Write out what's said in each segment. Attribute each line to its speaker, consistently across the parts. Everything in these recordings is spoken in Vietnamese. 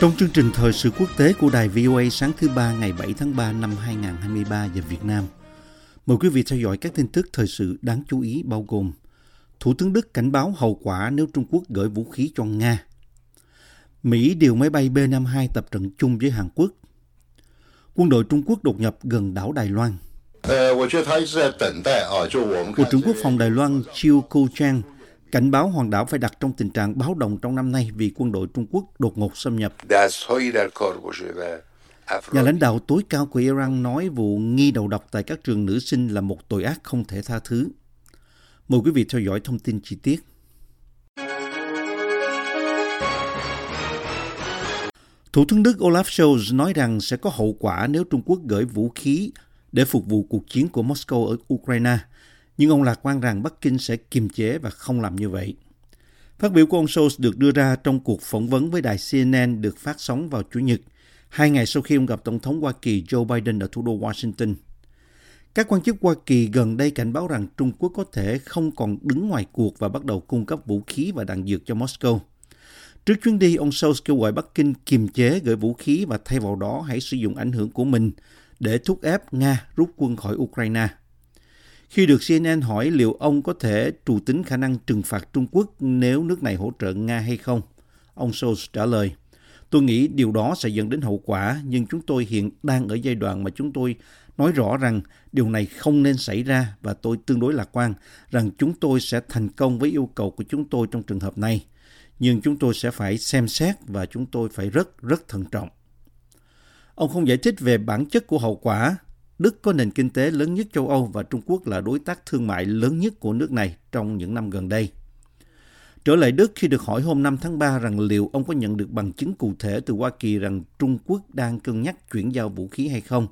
Speaker 1: Trong chương trình thời sự quốc tế của đài VOA sáng thứ ba ngày 7 tháng 3 năm 2023 giờ Việt Nam, mời quý vị theo dõi các tin tức thời sự đáng chú ý bao gồm Thủ tướng Đức cảnh báo hậu quả nếu Trung Quốc gửi vũ khí cho Nga. Mỹ điều máy bay B-52 tập trận chung với Hàn Quốc. Quân đội Trung Quốc đột nhập gần đảo Đài Loan. Bộ trưởng Quốc phòng Đài Loan Chiu Ku Chang Cảnh báo Hoàng đảo phải đặt trong tình trạng báo động trong năm nay vì quân đội Trung Quốc đột ngột xâm nhập. Nhà lãnh đạo tối cao của Iran nói vụ nghi đầu độc tại các trường nữ sinh là một tội ác không thể tha thứ. Mời quý vị theo dõi thông tin chi tiết. Thủ tướng Đức Olaf Scholz nói rằng sẽ có hậu quả nếu Trung Quốc gửi vũ khí để phục vụ cuộc chiến của Moscow ở Ukraine – nhưng ông lạc quan rằng Bắc Kinh sẽ kiềm chế và không làm như vậy. Phát biểu của ông Scholz được đưa ra trong cuộc phỏng vấn với đài CNN được phát sóng vào Chủ nhật, hai ngày sau khi ông gặp Tổng thống Hoa Kỳ Joe Biden ở thủ đô Washington. Các quan chức Hoa Kỳ gần đây cảnh báo rằng Trung Quốc có thể không còn đứng ngoài cuộc và bắt đầu cung cấp vũ khí và đạn dược cho Moscow. Trước chuyến đi, ông Scholz kêu gọi Bắc Kinh kiềm chế gửi vũ khí và thay vào đó hãy sử dụng ảnh hưởng của mình để thúc ép Nga rút quân khỏi Ukraine. Khi được CNN hỏi liệu ông có thể trù tính khả năng trừng phạt Trung Quốc nếu nước này hỗ trợ Nga hay không, ông Scholz trả lời, tôi nghĩ điều đó sẽ dẫn đến hậu quả, nhưng chúng tôi hiện đang ở giai đoạn mà chúng tôi nói rõ rằng điều này không nên xảy ra và tôi tương đối lạc quan rằng chúng tôi sẽ thành công với yêu cầu của chúng tôi trong trường hợp này. Nhưng chúng tôi sẽ phải xem xét và chúng tôi phải rất, rất thận trọng. Ông không giải thích về bản chất của hậu quả. Đức có nền kinh tế lớn nhất châu Âu và Trung Quốc là đối tác thương mại lớn nhất của nước này trong những năm gần đây. Trở lại Đức khi được hỏi hôm 5 tháng 3 rằng liệu ông có nhận được bằng chứng cụ thể từ Hoa Kỳ rằng Trung Quốc đang cân nhắc chuyển giao vũ khí hay không,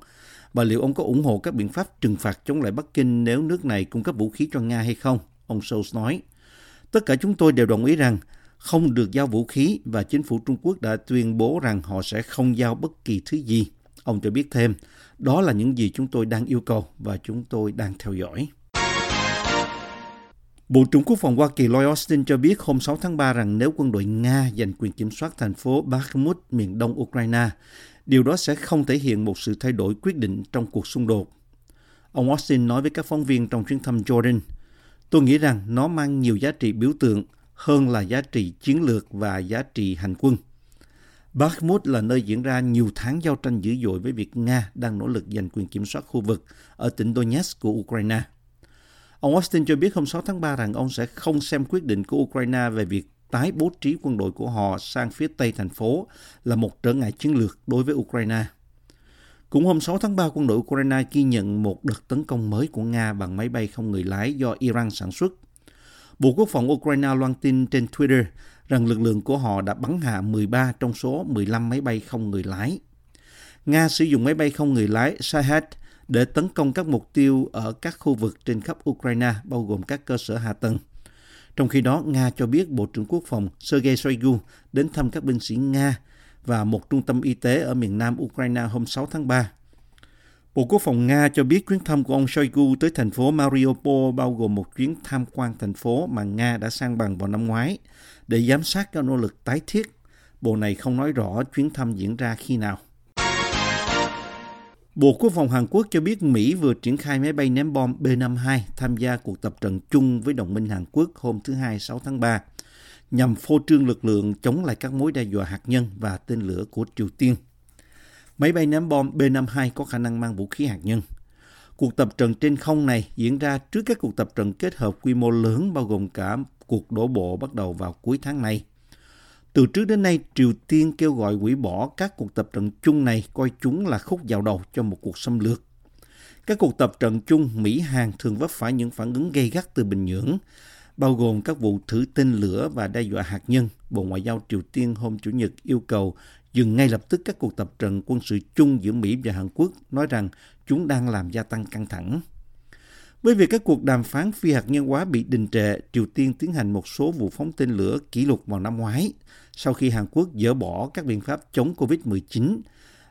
Speaker 1: và liệu ông có ủng hộ các biện pháp trừng phạt chống lại Bắc Kinh nếu nước này cung cấp vũ khí cho Nga hay không, ông Scholz nói. Tất cả chúng tôi đều đồng ý rằng không được giao vũ khí và chính phủ Trung Quốc đã tuyên bố rằng họ sẽ không giao bất kỳ thứ gì. Ông cho biết thêm, đó là những gì chúng tôi đang yêu cầu và chúng tôi đang theo dõi. Bộ trưởng Quốc phòng Hoa Kỳ Lloyd Austin cho biết hôm 6 tháng 3 rằng nếu quân đội Nga giành quyền kiểm soát thành phố Bakhmut miền đông Ukraine, điều đó sẽ không thể hiện một sự thay đổi quyết định trong cuộc xung đột. Ông Austin nói với các phóng viên trong chuyến thăm Jordan, tôi nghĩ rằng nó mang nhiều giá trị biểu tượng hơn là giá trị chiến lược và giá trị hành quân. Bakhmut là nơi diễn ra nhiều tháng giao tranh dữ dội với việc Nga đang nỗ lực giành quyền kiểm soát khu vực ở tỉnh Donetsk của Ukraine. Ông Austin cho biết hôm 6 tháng 3 rằng ông sẽ không xem quyết định của Ukraine về việc tái bố trí quân đội của họ sang phía tây thành phố là một trở ngại chiến lược đối với Ukraine. Cũng hôm 6 tháng 3, quân đội Ukraine ghi nhận một đợt tấn công mới của Nga bằng máy bay không người lái do Iran sản xuất. Bộ Quốc phòng Ukraine loan tin trên Twitter rằng lực lượng của họ đã bắn hạ 13 trong số 15 máy bay không người lái. Nga sử dụng máy bay không người lái Shahed để tấn công các mục tiêu ở các khu vực trên khắp Ukraine, bao gồm các cơ sở hạ tầng. Trong khi đó, Nga cho biết Bộ trưởng Quốc phòng Sergei Shoigu đến thăm các binh sĩ Nga và một trung tâm y tế ở miền nam Ukraine hôm 6 tháng 3. Bộ Quốc phòng Nga cho biết chuyến thăm của ông Shoigu tới thành phố Mariupol bao gồm một chuyến tham quan thành phố mà Nga đã sang bằng vào năm ngoái để giám sát các nỗ lực tái thiết. Bộ này không nói rõ chuyến thăm diễn ra khi nào. Bộ Quốc phòng Hàn Quốc cho biết Mỹ vừa triển khai máy bay ném bom B-52 tham gia cuộc tập trận chung với đồng minh Hàn Quốc hôm thứ Hai 6 tháng 3 nhằm phô trương lực lượng chống lại các mối đe dọa hạt nhân và tên lửa của Triều Tiên. Máy bay ném bom B-52 có khả năng mang vũ khí hạt nhân. Cuộc tập trận trên không này diễn ra trước các cuộc tập trận kết hợp quy mô lớn bao gồm cả cuộc đổ bộ bắt đầu vào cuối tháng này. Từ trước đến nay, Triều Tiên kêu gọi hủy bỏ các cuộc tập trận chung này coi chúng là khúc dạo đầu cho một cuộc xâm lược. Các cuộc tập trận chung Mỹ-Hàn thường vấp phải những phản ứng gây gắt từ Bình Nhưỡng, bao gồm các vụ thử tên lửa và đe dọa hạt nhân. Bộ Ngoại giao Triều Tiên hôm Chủ nhật yêu cầu dừng ngay lập tức các cuộc tập trận quân sự chung giữa Mỹ và Hàn Quốc, nói rằng chúng đang làm gia tăng căng thẳng. Với việc các cuộc đàm phán phi hạt nhân hóa bị đình trệ, Triều Tiên tiến hành một số vụ phóng tên lửa kỷ lục vào năm ngoái, sau khi Hàn Quốc dỡ bỏ các biện pháp chống COVID-19,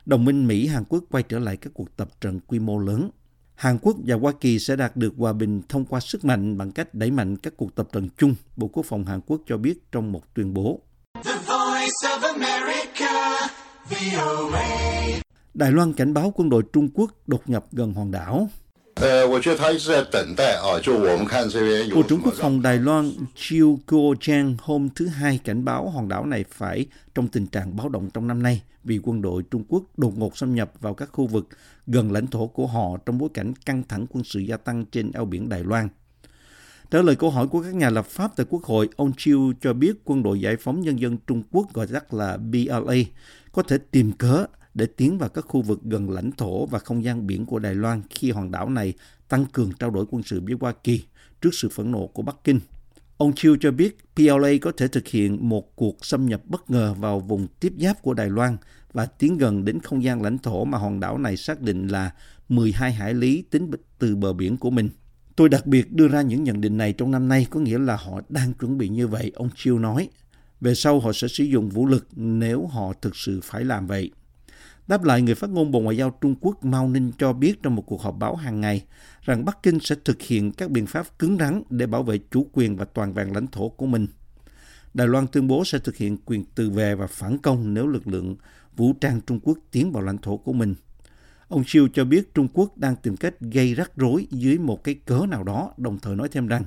Speaker 1: đồng minh Mỹ-Hàn Quốc quay trở lại các cuộc tập trận quy mô lớn. Hàn Quốc và Hoa Kỳ sẽ đạt được hòa bình thông qua sức mạnh bằng cách đẩy mạnh các cuộc tập trận chung, Bộ Quốc phòng Hàn Quốc cho biết trong một tuyên bố.
Speaker 2: America.
Speaker 1: Đài Loan cảnh báo quân đội Trung Quốc đột nhập gần hòn đảo. Bộ trưởng Quốc phòng Đài Loan Chiu Kuo Chang hôm thứ Hai cảnh báo hòn đảo này phải trong tình trạng báo động trong năm nay vì quân đội Trung Quốc đột ngột xâm nhập vào các khu vực gần lãnh thổ của họ trong bối cảnh căng thẳng quân sự gia tăng trên eo biển Đài Loan. Trả lời câu hỏi của các nhà lập pháp tại Quốc hội, ông Chiu cho biết quân đội giải phóng nhân dân Trung Quốc gọi tắt là BLA có thể tìm cớ để tiến vào các khu vực gần lãnh thổ và không gian biển của Đài Loan khi hòn đảo này tăng cường trao đổi quân sự với Hoa Kỳ trước sự phẫn nộ của Bắc Kinh. Ông Chiu cho biết PLA có thể thực hiện một cuộc xâm nhập bất ngờ vào vùng tiếp giáp của Đài Loan và tiến gần đến không gian lãnh thổ mà hòn đảo này xác định là 12 hải lý tính từ bờ biển của mình. Tôi đặc biệt đưa ra những nhận định này trong năm nay có nghĩa là họ đang chuẩn bị như vậy, ông Chiu nói. Về sau họ sẽ sử dụng vũ lực nếu họ thực sự phải làm vậy. Đáp lại, người phát ngôn Bộ Ngoại giao Trung Quốc Mao Ninh cho biết trong một cuộc họp báo hàng ngày rằng Bắc Kinh sẽ thực hiện các biện pháp cứng rắn để bảo vệ chủ quyền và toàn vẹn lãnh thổ của mình. Đài Loan tuyên bố sẽ thực hiện quyền tự vệ và phản công nếu lực lượng vũ trang Trung Quốc tiến vào lãnh thổ của mình. Ông Siêu cho biết Trung Quốc đang tìm cách gây rắc rối dưới một cái cớ nào đó, đồng thời nói thêm rằng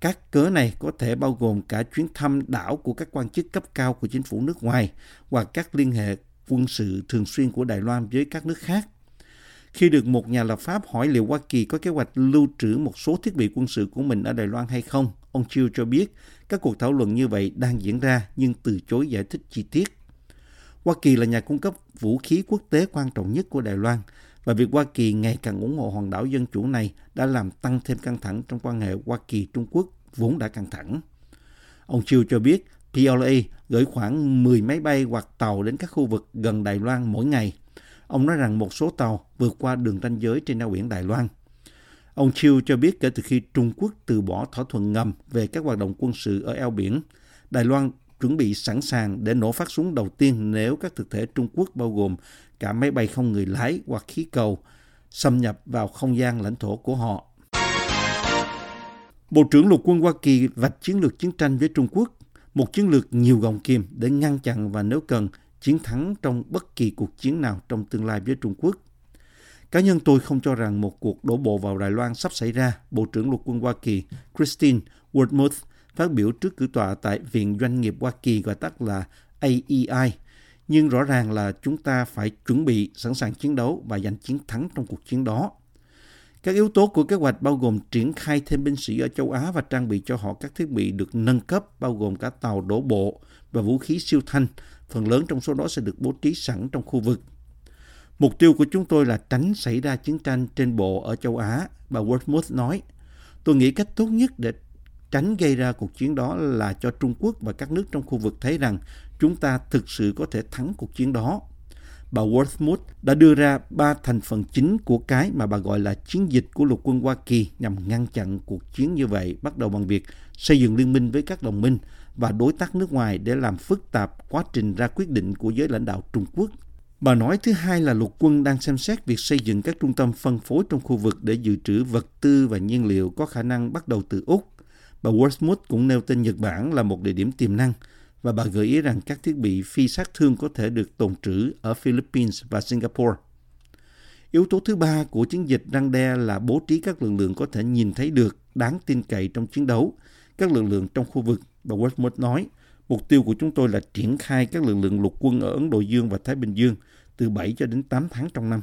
Speaker 1: các cớ này có thể bao gồm cả chuyến thăm đảo của các quan chức cấp cao của chính phủ nước ngoài hoặc các liên hệ quân sự thường xuyên của Đài Loan với các nước khác. Khi được một nhà lập pháp hỏi liệu Hoa Kỳ có kế hoạch lưu trữ một số thiết bị quân sự của mình ở Đài Loan hay không, ông Chiu cho biết các cuộc thảo luận như vậy đang diễn ra nhưng từ chối giải thích chi tiết. Hoa Kỳ là nhà cung cấp vũ khí quốc tế quan trọng nhất của Đài Loan và việc Hoa Kỳ ngày càng ủng hộ hòn đảo dân chủ này đã làm tăng thêm căng thẳng trong quan hệ Hoa Kỳ-Trung Quốc vốn đã căng thẳng. Ông Chiu cho biết PLA gửi khoảng 10 máy bay hoặc tàu đến các khu vực gần Đài Loan mỗi ngày. Ông nói rằng một số tàu vượt qua đường ranh giới trên eo biển Đài Loan. Ông Chiu cho biết kể từ khi Trung Quốc từ bỏ thỏa thuận ngầm về các hoạt động quân sự ở eo biển, Đài Loan chuẩn bị sẵn sàng để nổ phát súng đầu tiên nếu các thực thể Trung Quốc bao gồm cả máy bay không người lái hoặc khí cầu xâm nhập vào không gian lãnh thổ của họ. Bộ trưởng Lục quân Hoa Kỳ vạch chiến lược chiến tranh với Trung Quốc, một chiến lược nhiều gọng kìm để ngăn chặn và nếu cần chiến thắng trong bất kỳ cuộc chiến nào trong tương lai với Trung Quốc. Cá nhân tôi không cho rằng một cuộc đổ bộ vào Đài Loan sắp xảy ra, Bộ trưởng Lục quân Hoa Kỳ Christine Wormuth phát biểu trước cử tọa tại Viện Doanh nghiệp Hoa Kỳ gọi tắt là AEI. Nhưng rõ ràng là chúng ta phải chuẩn bị sẵn sàng chiến đấu và giành chiến thắng trong cuộc chiến đó. Các yếu tố của kế hoạch bao gồm triển khai thêm binh sĩ ở châu Á và trang bị cho họ các thiết bị được nâng cấp, bao gồm cả tàu đổ bộ và vũ khí siêu thanh. Phần lớn trong số đó sẽ được bố trí sẵn trong khu vực. Mục tiêu của chúng tôi là tránh xảy ra chiến tranh trên bộ ở châu Á, bà Wordsworth nói. Tôi nghĩ cách tốt nhất để tránh gây ra cuộc chiến đó là cho Trung Quốc và các nước trong khu vực thấy rằng chúng ta thực sự có thể thắng cuộc chiến đó. Bà Worthmuth đã đưa ra ba thành phần chính của cái mà bà gọi là chiến dịch của lục quân Hoa Kỳ nhằm ngăn chặn cuộc chiến như vậy, bắt đầu bằng việc xây dựng liên minh với các đồng minh và đối tác nước ngoài để làm phức tạp quá trình ra quyết định của giới lãnh đạo Trung Quốc. Bà nói thứ hai là lục quân đang xem xét việc xây dựng các trung tâm phân phối trong khu vực để dự trữ vật tư và nhiên liệu có khả năng bắt đầu từ Úc. Bà Worthmuth cũng nêu tên Nhật Bản là một địa điểm tiềm năng và bà gợi ý rằng các thiết bị phi sát thương có thể được tồn trữ ở Philippines và Singapore. Yếu tố thứ ba của chiến dịch răng đe là bố trí các lực lượng có thể nhìn thấy được, đáng tin cậy trong chiến đấu. Các lực lượng trong khu vực, bà Westmore nói, mục tiêu của chúng tôi là triển khai các lực lượng lục quân ở Ấn Độ Dương và Thái Bình Dương từ 7 cho đến 8 tháng trong năm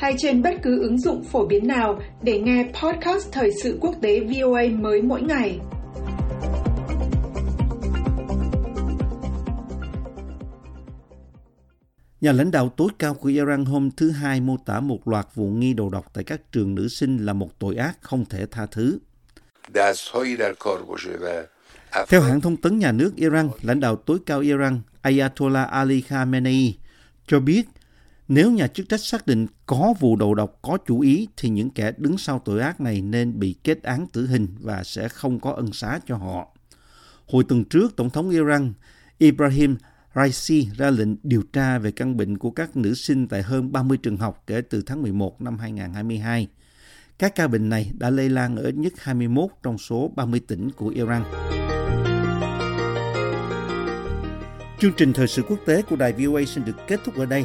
Speaker 3: hay trên bất cứ ứng dụng phổ biến nào để nghe podcast Thời sự quốc tế VOA mới mỗi ngày.
Speaker 1: Nhà lãnh đạo tối cao của Iran hôm thứ Hai mô tả một loạt vụ nghi đầu độc tại các trường nữ sinh là một tội ác không thể tha thứ. Theo hãng thông tấn nhà nước Iran, lãnh đạo tối cao Iran Ayatollah Ali Khamenei cho biết nếu nhà chức trách xác định có vụ đầu độc có chủ ý thì những kẻ đứng sau tội ác này nên bị kết án tử hình và sẽ không có ân xá cho họ. Hồi tuần trước, Tổng thống Iran Ibrahim Raisi ra lệnh điều tra về căn bệnh của các nữ sinh tại hơn 30 trường học kể từ tháng 11 năm 2022. Các ca bệnh này đã lây lan ở ít nhất 21 trong số 30 tỉnh của Iran. Chương trình thời sự quốc tế của đài VOA xin được kết thúc ở đây.